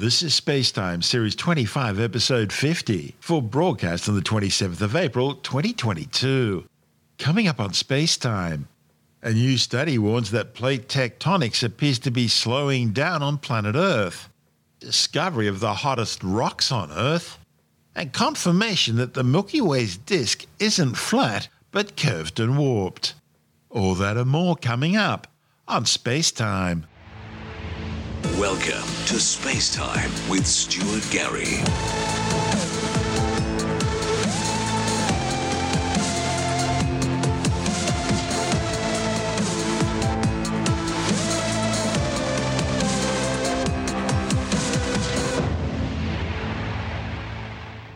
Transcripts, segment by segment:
This is Spacetime, Series 25, Episode 50, for broadcast on the 27th of April, 2022. Coming up on Spacetime, a new study warns that plate tectonics appears to be slowing down on planet Earth, discovery of the hottest rocks on Earth, and confirmation that the Milky Way's disk isn't flat but curved and warped. All that and more coming up on Spacetime. Welcome to Space Time with Stuart Gary.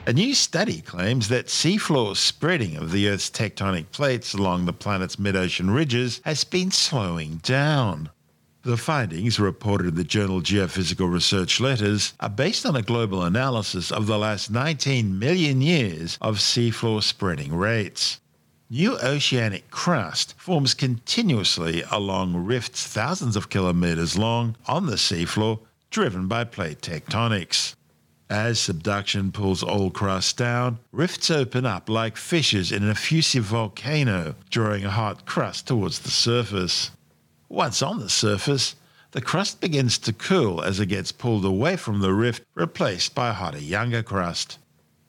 A new study claims that seafloor spreading of the Earth's tectonic plates along the planet's mid ocean ridges has been slowing down. The findings, reported in the journal Geophysical Research Letters, are based on a global analysis of the last 19 million years of seafloor spreading rates. New oceanic crust forms continuously along rifts thousands of kilometers long on the seafloor, driven by plate tectonics. As subduction pulls old crust down, rifts open up like fissures in an effusive volcano, drawing a hot crust towards the surface. Once on the surface, the crust begins to cool as it gets pulled away from the rift, replaced by hotter, younger crust.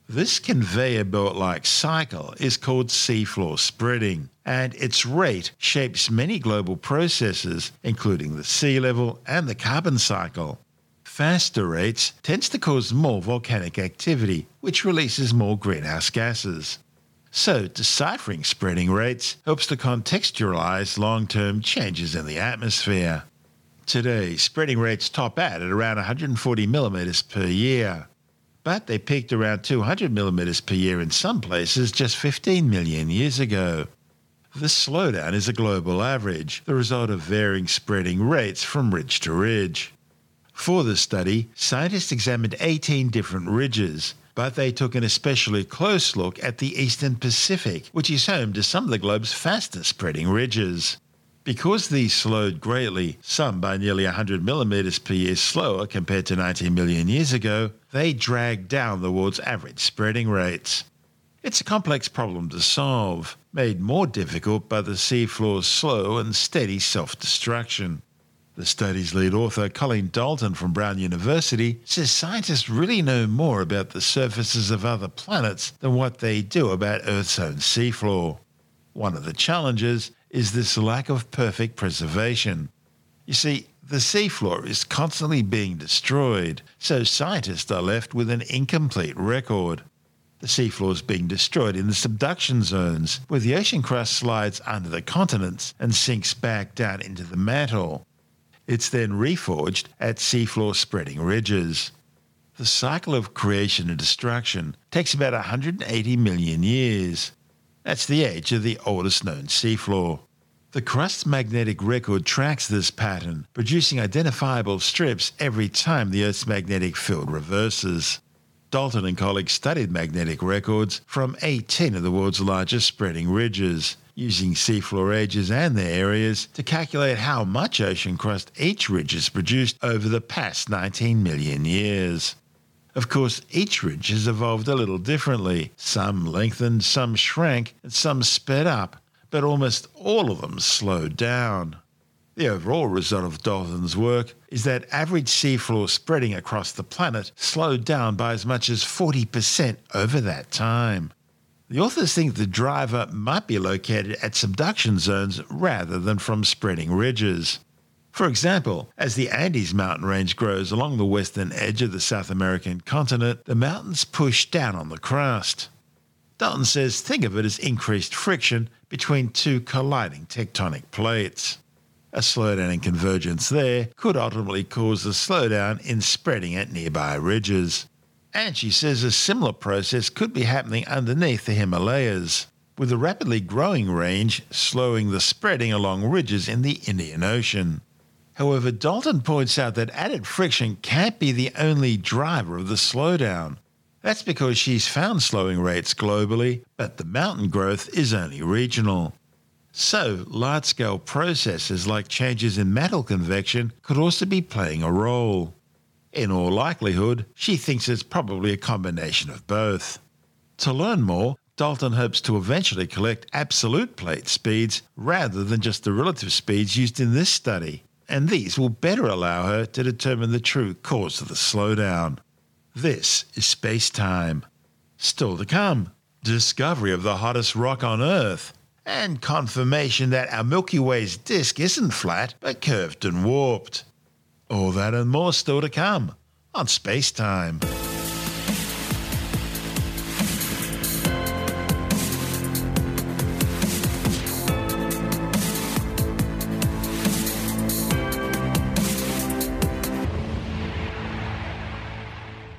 This conveyor belt like cycle is called seafloor spreading, and its rate shapes many global processes, including the sea level and the carbon cycle. Faster rates tends to cause more volcanic activity, which releases more greenhouse gases. So, deciphering spreading rates helps to contextualize long term changes in the atmosphere. Today, spreading rates top out at around 140 millimeters per year, but they peaked around 200 millimeters per year in some places just 15 million years ago. This slowdown is a global average, the result of varying spreading rates from ridge to ridge. For the study, scientists examined 18 different ridges, but they took an especially close look at the Eastern Pacific, which is home to some of the globe's fastest spreading ridges. Because these slowed greatly, some by nearly 100 millimeters per year slower compared to 19 million years ago, they dragged down the world's average spreading rates. It's a complex problem to solve, made more difficult by the seafloor's slow and steady self destruction. The study's lead author, Colleen Dalton from Brown University, says scientists really know more about the surfaces of other planets than what they do about Earth's own seafloor. One of the challenges is this lack of perfect preservation. You see, the seafloor is constantly being destroyed, so scientists are left with an incomplete record. The seafloor is being destroyed in the subduction zones, where the ocean crust slides under the continents and sinks back down into the mantle. It's then reforged at seafloor spreading ridges. The cycle of creation and destruction takes about 180 million years. That's the age of the oldest known seafloor. The crust's magnetic record tracks this pattern, producing identifiable strips every time the Earth's magnetic field reverses. Dalton and colleagues studied magnetic records from 18 of the world's largest spreading ridges, using seafloor ages and their areas to calculate how much ocean crust each ridge has produced over the past 19 million years. Of course, each ridge has evolved a little differently. Some lengthened, some shrank, and some sped up, but almost all of them slowed down. The overall result of Dalton's work is that average seafloor spreading across the planet slowed down by as much as 40% over that time. The authors think the driver might be located at subduction zones rather than from spreading ridges. For example, as the Andes mountain range grows along the western edge of the South American continent, the mountains push down on the crust. Dalton says think of it as increased friction between two colliding tectonic plates. A slowdown in convergence there could ultimately cause a slowdown in spreading at nearby ridges. And she says a similar process could be happening underneath the Himalayas, with a rapidly growing range slowing the spreading along ridges in the Indian Ocean. However, Dalton points out that added friction can't be the only driver of the slowdown. That's because she's found slowing rates globally, but the mountain growth is only regional. So, large scale processes like changes in mantle convection could also be playing a role. In all likelihood, she thinks it's probably a combination of both. To learn more, Dalton hopes to eventually collect absolute plate speeds rather than just the relative speeds used in this study, and these will better allow her to determine the true cause of the slowdown. This is space time. Still to come, discovery of the hottest rock on Earth, and confirmation that our Milky Way's disk isn't flat but curved and warped. All that and more still to come on Space Time.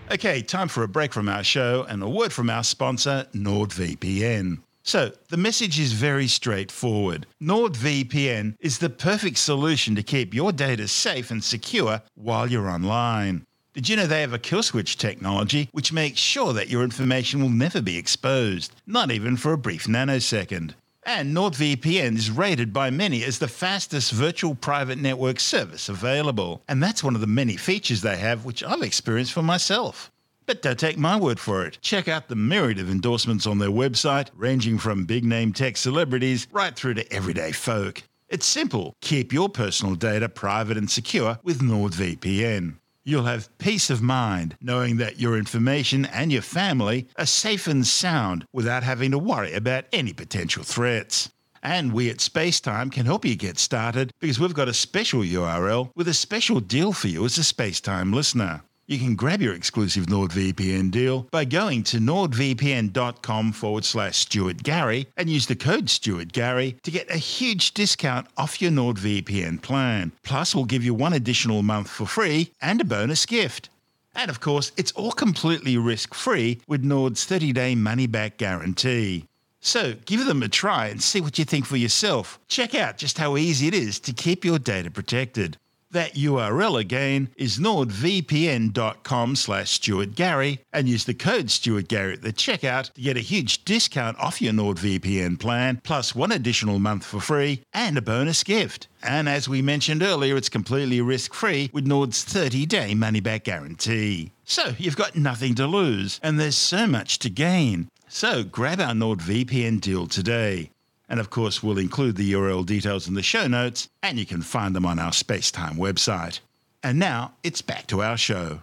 Okay, time for a break from our show and a word from our sponsor, NordVPN. So, the message is very straightforward. NordVPN is the perfect solution to keep your data safe and secure while you're online. Did you know they have a kill switch technology which makes sure that your information will never be exposed, not even for a brief nanosecond? And NordVPN is rated by many as the fastest virtual private network service available. And that's one of the many features they have which I've experienced for myself. But don't take my word for it. Check out the myriad of endorsements on their website, ranging from big name tech celebrities right through to everyday folk. It's simple. Keep your personal data private and secure with NordVPN. You'll have peace of mind knowing that your information and your family are safe and sound without having to worry about any potential threats. And we at Spacetime can help you get started because we've got a special URL with a special deal for you as a Spacetime listener. You can grab your exclusive NordVPN deal by going to nordvpn.com forward slash Stuart Gary and use the code Stuart Gary to get a huge discount off your NordVPN plan. Plus, we'll give you one additional month for free and a bonus gift. And of course, it's all completely risk free with Nord's 30 day money back guarantee. So give them a try and see what you think for yourself. Check out just how easy it is to keep your data protected. That URL again is nordvpn.com slash Stuart Gary and use the code Stuart Gary at the checkout to get a huge discount off your NordVPN plan, plus one additional month for free and a bonus gift. And as we mentioned earlier, it's completely risk free with Nord's 30 day money back guarantee. So you've got nothing to lose and there's so much to gain. So grab our NordVPN deal today. And of course, we'll include the URL details in the show notes, and you can find them on our Spacetime website. And now it's back to our show.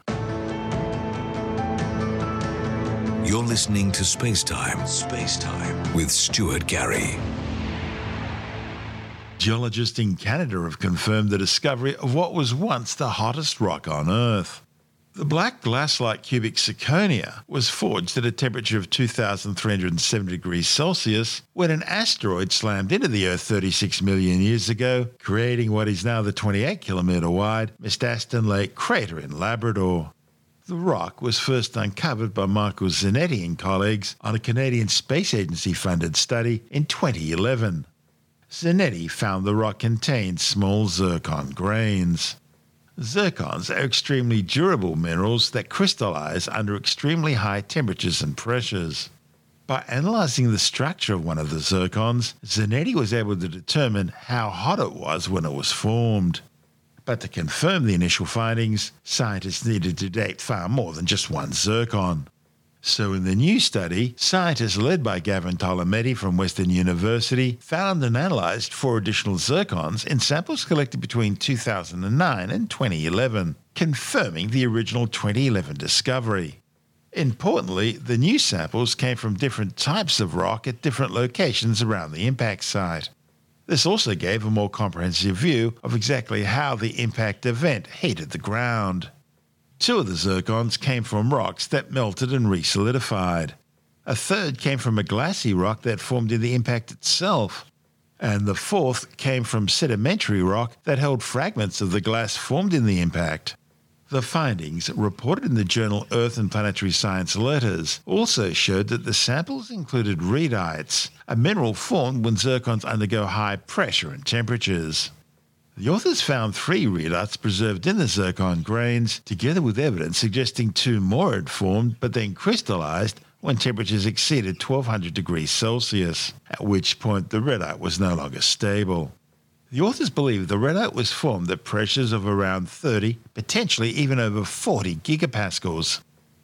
You're listening to Spacetime. Spacetime with Stuart Gary. Geologists in Canada have confirmed the discovery of what was once the hottest rock on Earth. The black glass-like cubic zirconia was forged at a temperature of 2,370 degrees Celsius when an asteroid slammed into the Earth 36 million years ago, creating what is now the 28 kilometre wide Mistastin Lake crater in Labrador. The rock was first uncovered by Michael Zanetti and colleagues on a Canadian Space Agency funded study in 2011. Zanetti found the rock contained small zircon grains. Zircons are extremely durable minerals that crystallize under extremely high temperatures and pressures. By analyzing the structure of one of the zircons, Zanetti was able to determine how hot it was when it was formed. But to confirm the initial findings, scientists needed to date far more than just one zircon. So, in the new study, scientists led by Gavin Tolometti from Western University found and analysed four additional zircons in samples collected between 2009 and 2011, confirming the original 2011 discovery. Importantly, the new samples came from different types of rock at different locations around the impact site. This also gave a more comprehensive view of exactly how the impact event heated the ground. Two of the zircons came from rocks that melted and resolidified. A third came from a glassy rock that formed in the impact itself. And the fourth came from sedimentary rock that held fragments of the glass formed in the impact. The findings, reported in the journal Earth and Planetary Science Letters, also showed that the samples included reidites, a mineral formed when zircons undergo high pressure and temperatures. The authors found three reidites preserved in the zircon grains, together with evidence suggesting two more had formed but then crystallized when temperatures exceeded 1200 degrees Celsius, at which point the reidite was no longer stable. The authors believe the reidite was formed at pressures of around 30, potentially even over 40 gigapascals.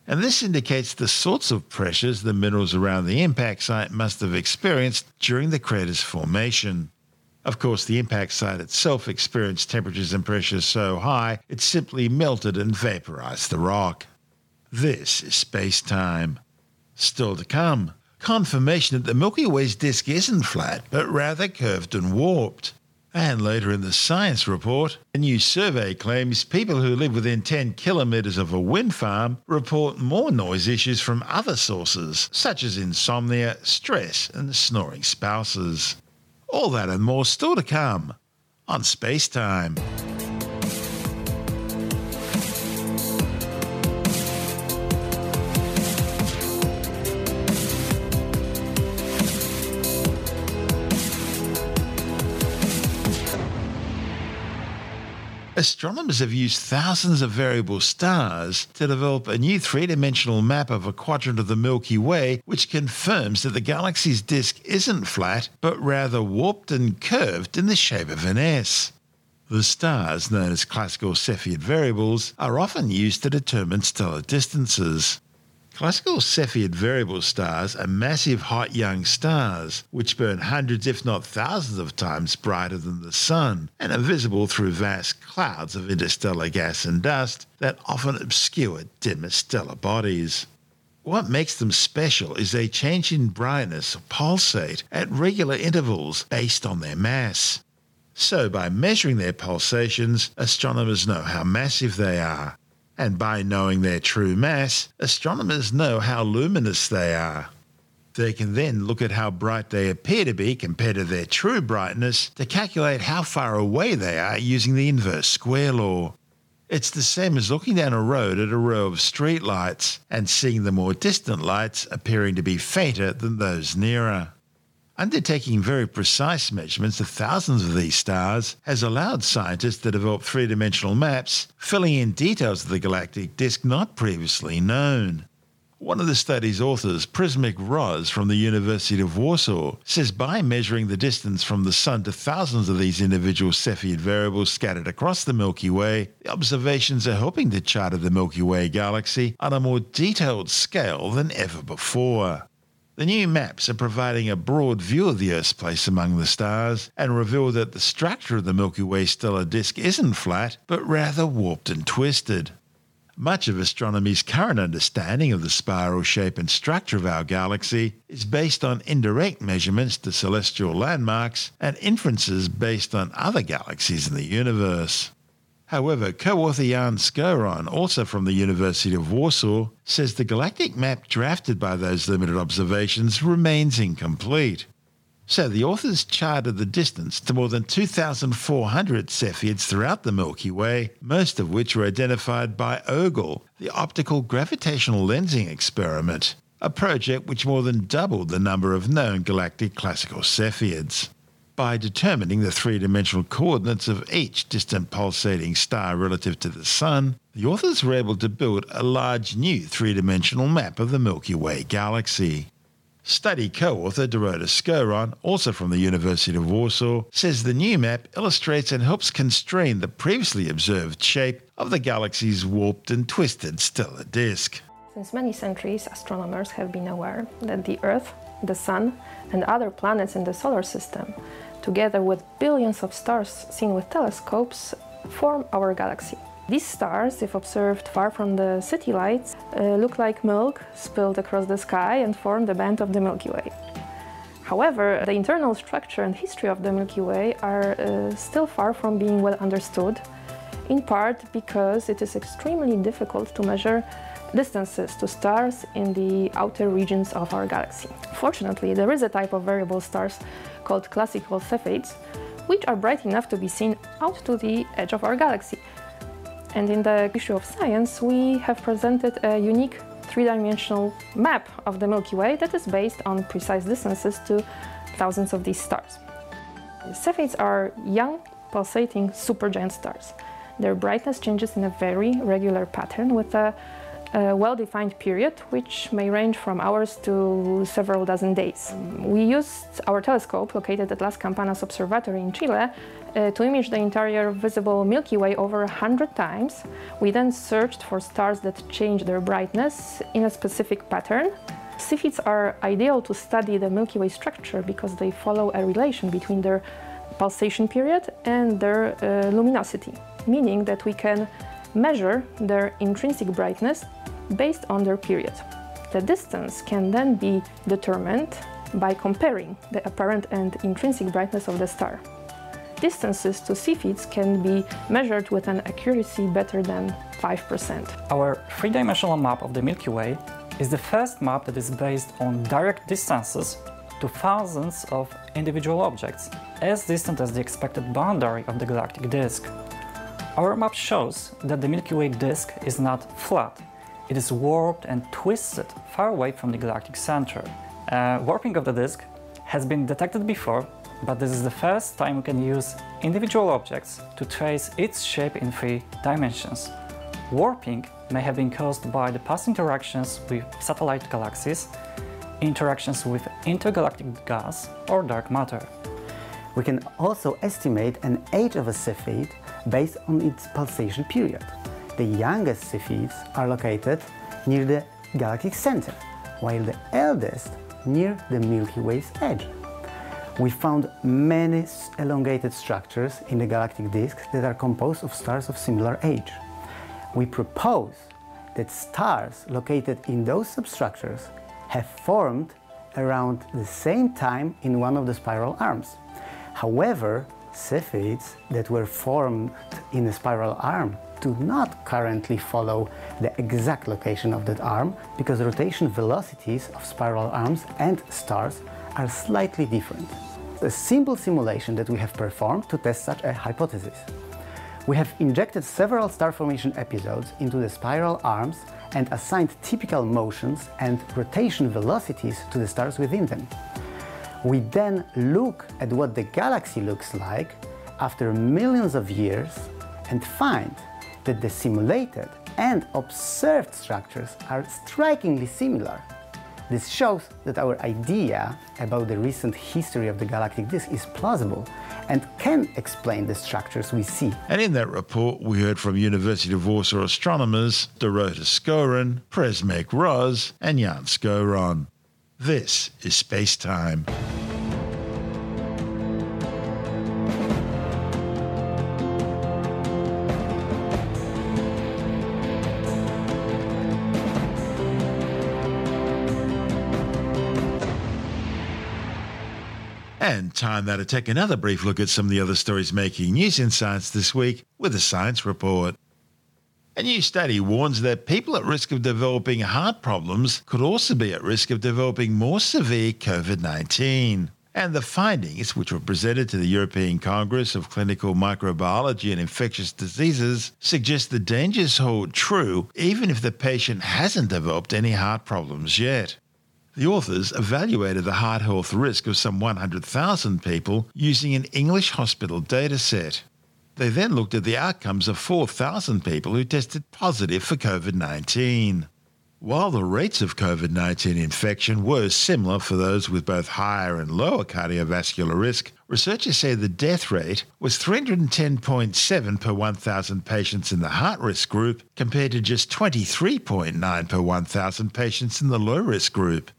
And this indicates the sorts of pressures the minerals around the impact site must have experienced during the crater's formation. Of course, the impact site itself experienced temperatures and pressures so high it simply melted and vaporized the rock. This is space time. Still to come, confirmation that the Milky Way's disk isn't flat, but rather curved and warped. And later in the science report, a new survey claims people who live within 10 kilometres of a wind farm report more noise issues from other sources, such as insomnia, stress, and snoring spouses. All that and more still to come on Space Time. Astronomers have used thousands of variable stars to develop a new three dimensional map of a quadrant of the Milky Way, which confirms that the galaxy's disk isn't flat, but rather warped and curved in the shape of an S. The stars, known as classical Cepheid variables, are often used to determine stellar distances. Classical Cepheid variable stars are massive hot young stars, which burn hundreds, if not thousands, of times brighter than the Sun and are visible through vast clouds of interstellar gas and dust that often obscure dimmer stellar bodies. What makes them special is they change in brightness or pulsate at regular intervals based on their mass. So, by measuring their pulsations, astronomers know how massive they are and by knowing their true mass, astronomers know how luminous they are. They can then look at how bright they appear to be compared to their true brightness to calculate how far away they are using the inverse square law. It's the same as looking down a road at a row of street lights and seeing the more distant lights appearing to be fainter than those nearer. Undertaking very precise measurements of thousands of these stars has allowed scientists to develop three dimensional maps, filling in details of the galactic disk not previously known. One of the study's authors, Przemysław Mróz from the University of Warsaw, says by measuring the distance from the Sun to thousands of these individual Cepheid variables scattered across the Milky Way, the observations are helping to chart the Milky Way galaxy on a more detailed scale than ever before. The new maps are providing a broad view of the Earth's place among the stars and reveal that the structure of the Milky Way stellar disk isn't flat, but rather warped and twisted. Much of astronomy's current understanding of the spiral shape and structure of our galaxy is based on indirect measurements to celestial landmarks and inferences based on other galaxies in the universe. However, co-author Jan Skowron, also from the University of Warsaw, says the galactic map drafted by those limited observations remains incomplete. So the authors charted the distance to more than 2,400 Cepheids throughout the Milky Way, most of which were identified by OGLE, the optical gravitational lensing experiment, a project which more than doubled the number of known galactic classical Cepheids by determining the three dimensional coordinates of each distant pulsating star relative to the Sun, the authors were able to build a large new three dimensional map of the Milky Way galaxy. Study co author Dorota Skowron, also from the University of Warsaw, says the new map illustrates and helps constrain the previously observed shape of the galaxy's warped and twisted stellar disk. Since many centuries, astronomers have been aware that the Earth, the Sun, and other planets in the solar system together with billions of stars seen with telescopes, form our galaxy. These stars, if observed far from the city lights, uh, look like milk spilled across the sky and form the band of the Milky Way. However, the internal structure and history of the Milky Way are uh, still far from being well understood, in part because it is extremely difficult to measure distances to stars in the outer regions of our galaxy. Fortunately, there is a type of variable stars called classical Cepheids, which are bright enough to be seen out to the edge of our galaxy. And in the issue of Science, we have presented a unique three-dimensional map of the Milky Way that is based on precise distances to thousands of these stars. Cepheids are young, pulsating supergiant stars. Their brightness changes in a very regular pattern with a a well defined period, which may range from hours to several dozen days. We used our telescope located at Las Campanas Observatory in Chile uh, to image the entire visible Milky Way over 100 times. We then searched for stars that change their brightness in a specific pattern. Cepheids are ideal to study the Milky Way structure because they follow a relation between their pulsation period and their uh, luminosity, meaning that we can measure their intrinsic brightness based on their period. The distance can then be determined by comparing the apparent and intrinsic brightness of the star. Distances to Cepheids can be measured with an accuracy better than 5%. Our three dimensional map of the Milky Way is the first map that is based on direct distances to thousands of individual objects, as distant as the expected boundary of the galactic disk. Our map shows that the Milky Way disk is not flat, it is warped and twisted far away from the galactic center. Uh, warping of the disk has been detected before, but this is the first time we can use individual objects to trace its shape in three dimensions. Warping may have been caused by the past interactions with satellite galaxies, interactions with intergalactic gas, or dark matter. We can also estimate an age of a Cepheid based on its pulsation period. The youngest Cepheids are located near the galactic center, while the eldest near the Milky Way's edge. We found many elongated structures in the galactic disk that are composed of stars of similar age. We propose that stars located in those substructures have formed around the same time in one of the spiral arms. However, Cepheids that were formed in a spiral arm do not currently follow the exact location of that arm because rotation velocities of spiral arms and stars are slightly different. A simple simulation that we have performed to test such a hypothesis. We have injected several star formation episodes into the spiral arms and assigned typical motions and rotation velocities to the stars within them. We then look at what the galaxy looks like after millions of years and find that the simulated and observed structures are strikingly similar. This shows that our idea about the recent history of the galactic disk is plausible and can explain the structures we see. And in that report, we heard from University of Warsaw astronomers Dorota Skowron, Przemek Mróz, and Jan Skowron. This is Space Time. And time now to take another brief look at some of the other stories making news in science this week with a science report. A new study warns that people at risk of developing heart problems could also be at risk of developing more severe COVID 19. And the findings, which were presented to the European Congress of Clinical Microbiology and Infectious Diseases, suggest the dangers hold true even if the patient hasn't developed any heart problems yet. The authors evaluated the heart health risk of some 100,000 people using an English hospital dataset. They then looked at the outcomes of 4,000 people who tested positive for COVID 19. While the rates of COVID 19 infection were similar for those with both higher and lower cardiovascular risk, researchers say the death rate was 310.7 per 1,000 patients in the heart risk group compared to just 23.9 per 1,000 patients in the low risk group.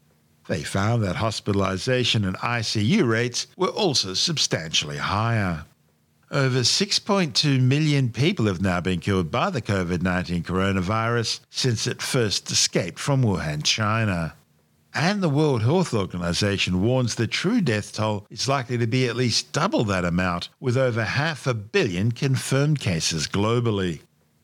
They found that hospitalization and ICU rates were also substantially higher. Over 6.2 million people have now been killed by the COVID 19 coronavirus since it first escaped from Wuhan, China. And the World Health Organization warns the true death toll is likely to be at least double that amount, with over half a billion confirmed cases globally.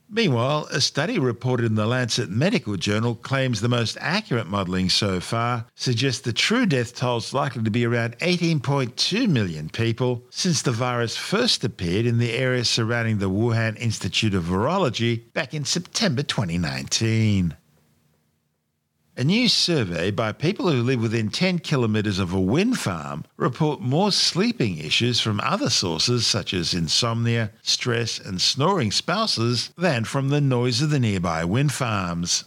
Meanwhile, a study reported in the Lancet Medical Journal claims the most accurate modelling so far suggests the true death toll is likely to be around 18.2 million people since the virus first appeared in the area surrounding the Wuhan Institute of Virology back in September 2019. A new survey by people who live within 10 kilometres of a wind farm report more sleeping issues from other sources such as insomnia, stress, and snoring spouses than from the noise of the nearby wind farms.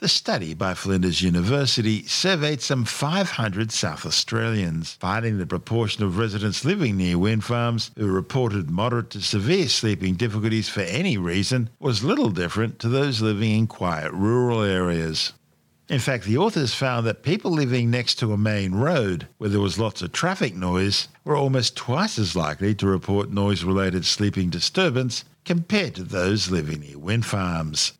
The study by Flinders University surveyed some 500 South Australians, finding the proportion of residents living near wind farms who reported moderate to severe sleeping difficulties for any reason was little different to those living in quiet rural areas. In fact, the authors found that people living next to a main road where there was lots of traffic noise were almost twice as likely to report noise related sleeping disturbance compared to those living near wind farms.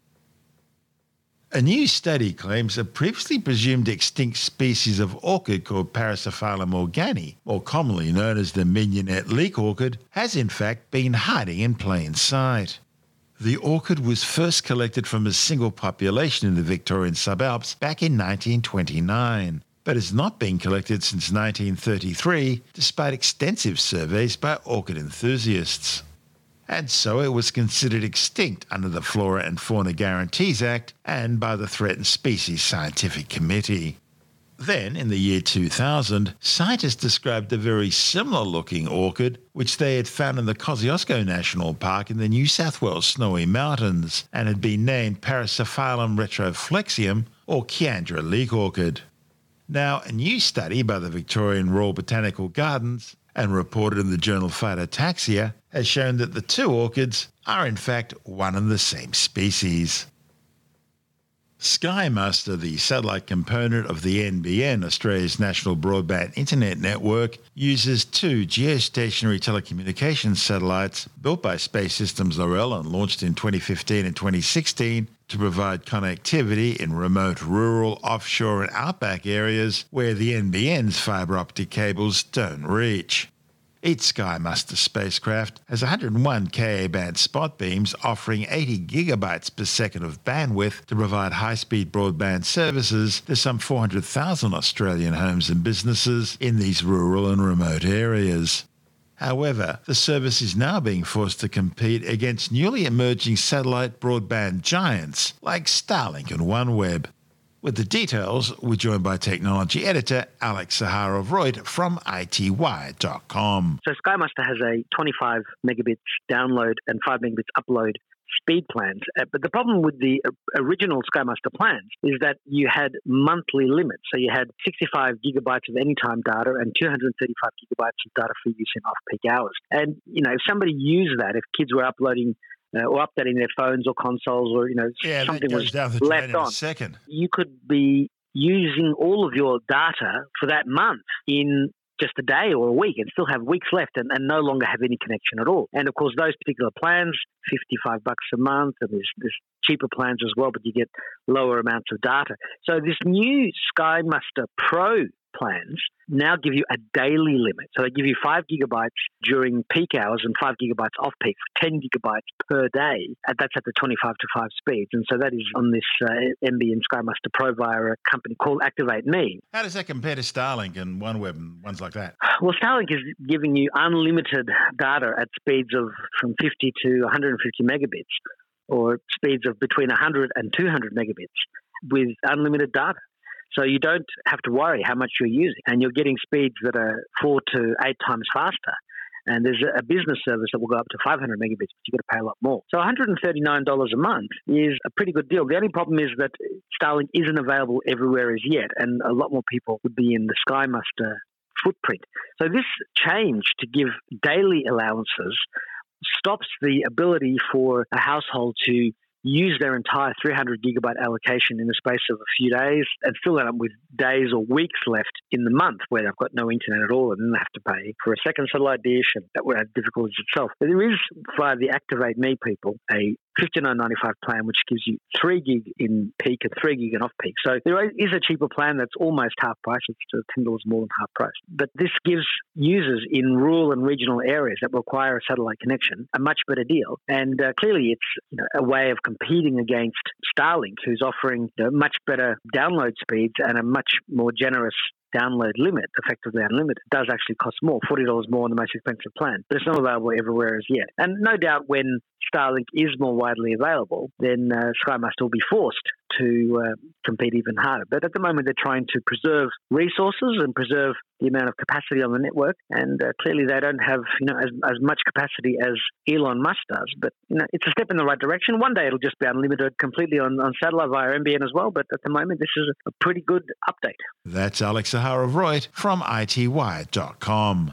A new study claims a previously presumed extinct species of orchid called Prasophyllum morganii, more commonly known as the mignonette leek orchid, has in fact been hiding in plain sight. The orchid was first collected from a single population in the Victorian suburbs back in 1929, but has not been collected since 1933 despite extensive surveys by orchid enthusiasts and so it was considered extinct under the Flora and Fauna Guarantees Act and by the Threatened Species Scientific Committee. Then, in the year 2000, scientists described a very similar looking orchid, which they had found in the Kosciuszko National Park in the New South Wales Snowy Mountains, and had been named Prasophyllum retroflexum or Kiandra leek orchid. Now, a new study by the Victorian Royal Botanical Gardens and reported in the journal Phytotaxa has shown that the two orchids are in fact one and the same species. SkyMuster, the satellite component of the NBN, Australia's national broadband internet network, uses two geostationary telecommunications satellites built by Space Systems Loral and launched in 2015 and 2016 to provide connectivity in remote rural, offshore, and outback areas where the NBN's fibre optic cables don't reach. Each SkyMuster spacecraft has 101 Ka band spot beams offering 80 gigabytes per second of bandwidth to provide high speed broadband services to some 400,000 Australian homes and businesses in these rural and remote areas. However, the service is now being forced to compete against newly emerging satellite broadband giants like Starlink and OneWeb. With the details, we're joined by technology editor Alex Zaharov-Reutt from ITWire.com. So SkyMuster has a 25 megabits download and 5 megabits upload speed plans. Uh, but the problem with the original SkyMuster plans is that you had monthly limits. So you had 65 gigabytes of anytime data and 235 gigabytes of data for use in off-peak hours. And, you know, if somebody used that, if kids were uploading uh, or updating their phones or consoles or you know yeah, something was left on. second. You could be using all of your data for that month in just a day or a week and still have weeks left and, and no longer have any connection at all. And of course, those particular plans, 55 bucks a month, and there's, there's cheaper plans as well, but you get lower amounts of data. So this new SkyMuster Pro plans now give you a daily limit. So they give you five gigabytes during peak hours and five gigabytes off peak for 10 gigabytes per day. And that's at the 25 to 5 speeds. And so that is on this uh, NBN SkyMuster Pro via a company called Activ8me. How does that compare to Starlink and OneWeb and ones like that? Well, Starlink is giving you unlimited data at speeds of from 50 to 150 megabits or speeds of between 100 and 200 megabits with unlimited data. So you don't have to worry how much you're using, and you're getting speeds that are four to eight times faster. And there's a business service that will go up to 500 megabits, but you've got to pay a lot more. So $139 a month is a pretty good deal. The only problem is that Starlink isn't available everywhere as yet, and a lot more people would be in the SkyMuster footprint. So this change to give daily allowances stops the ability for a household to use their entire 300 gigabyte allocation in the space of a few days and still end up with days or weeks left in the month where they've got no internet at all and then they have to pay for a second satellite dish and that would have difficulties itself. But there is, via the Activ8me people, a 59.95 plan which gives you 3 gig in peak and 3 gig in off peak. So there is a cheaper plan that's almost half price. It's $10 more than half price. But this gives users in rural and regional areas that require a satellite connection a much better deal. And uh, clearly it's you know, a way of competing against Starlink, who's offering you know, much better download speeds and a much more generous download limit, effectively unlimited, does actually cost more, $40 more on the most expensive plan. But it's not available everywhere as yet. And no doubt when Starlink is more widely available, then uh, must will be forced to uh, compete even harder. But at the moment, they're trying to preserve resources and preserve the amount of capacity on the network. And uh, clearly, they don't have you know as, as much capacity as Elon Musk does. But you know, it's a step in the right direction. One day, it'll just be unlimited completely on, on satellite via NBN as well. But at the moment, this is a pretty good update. That's Alex Zaharov-Reutt from ITWire.com.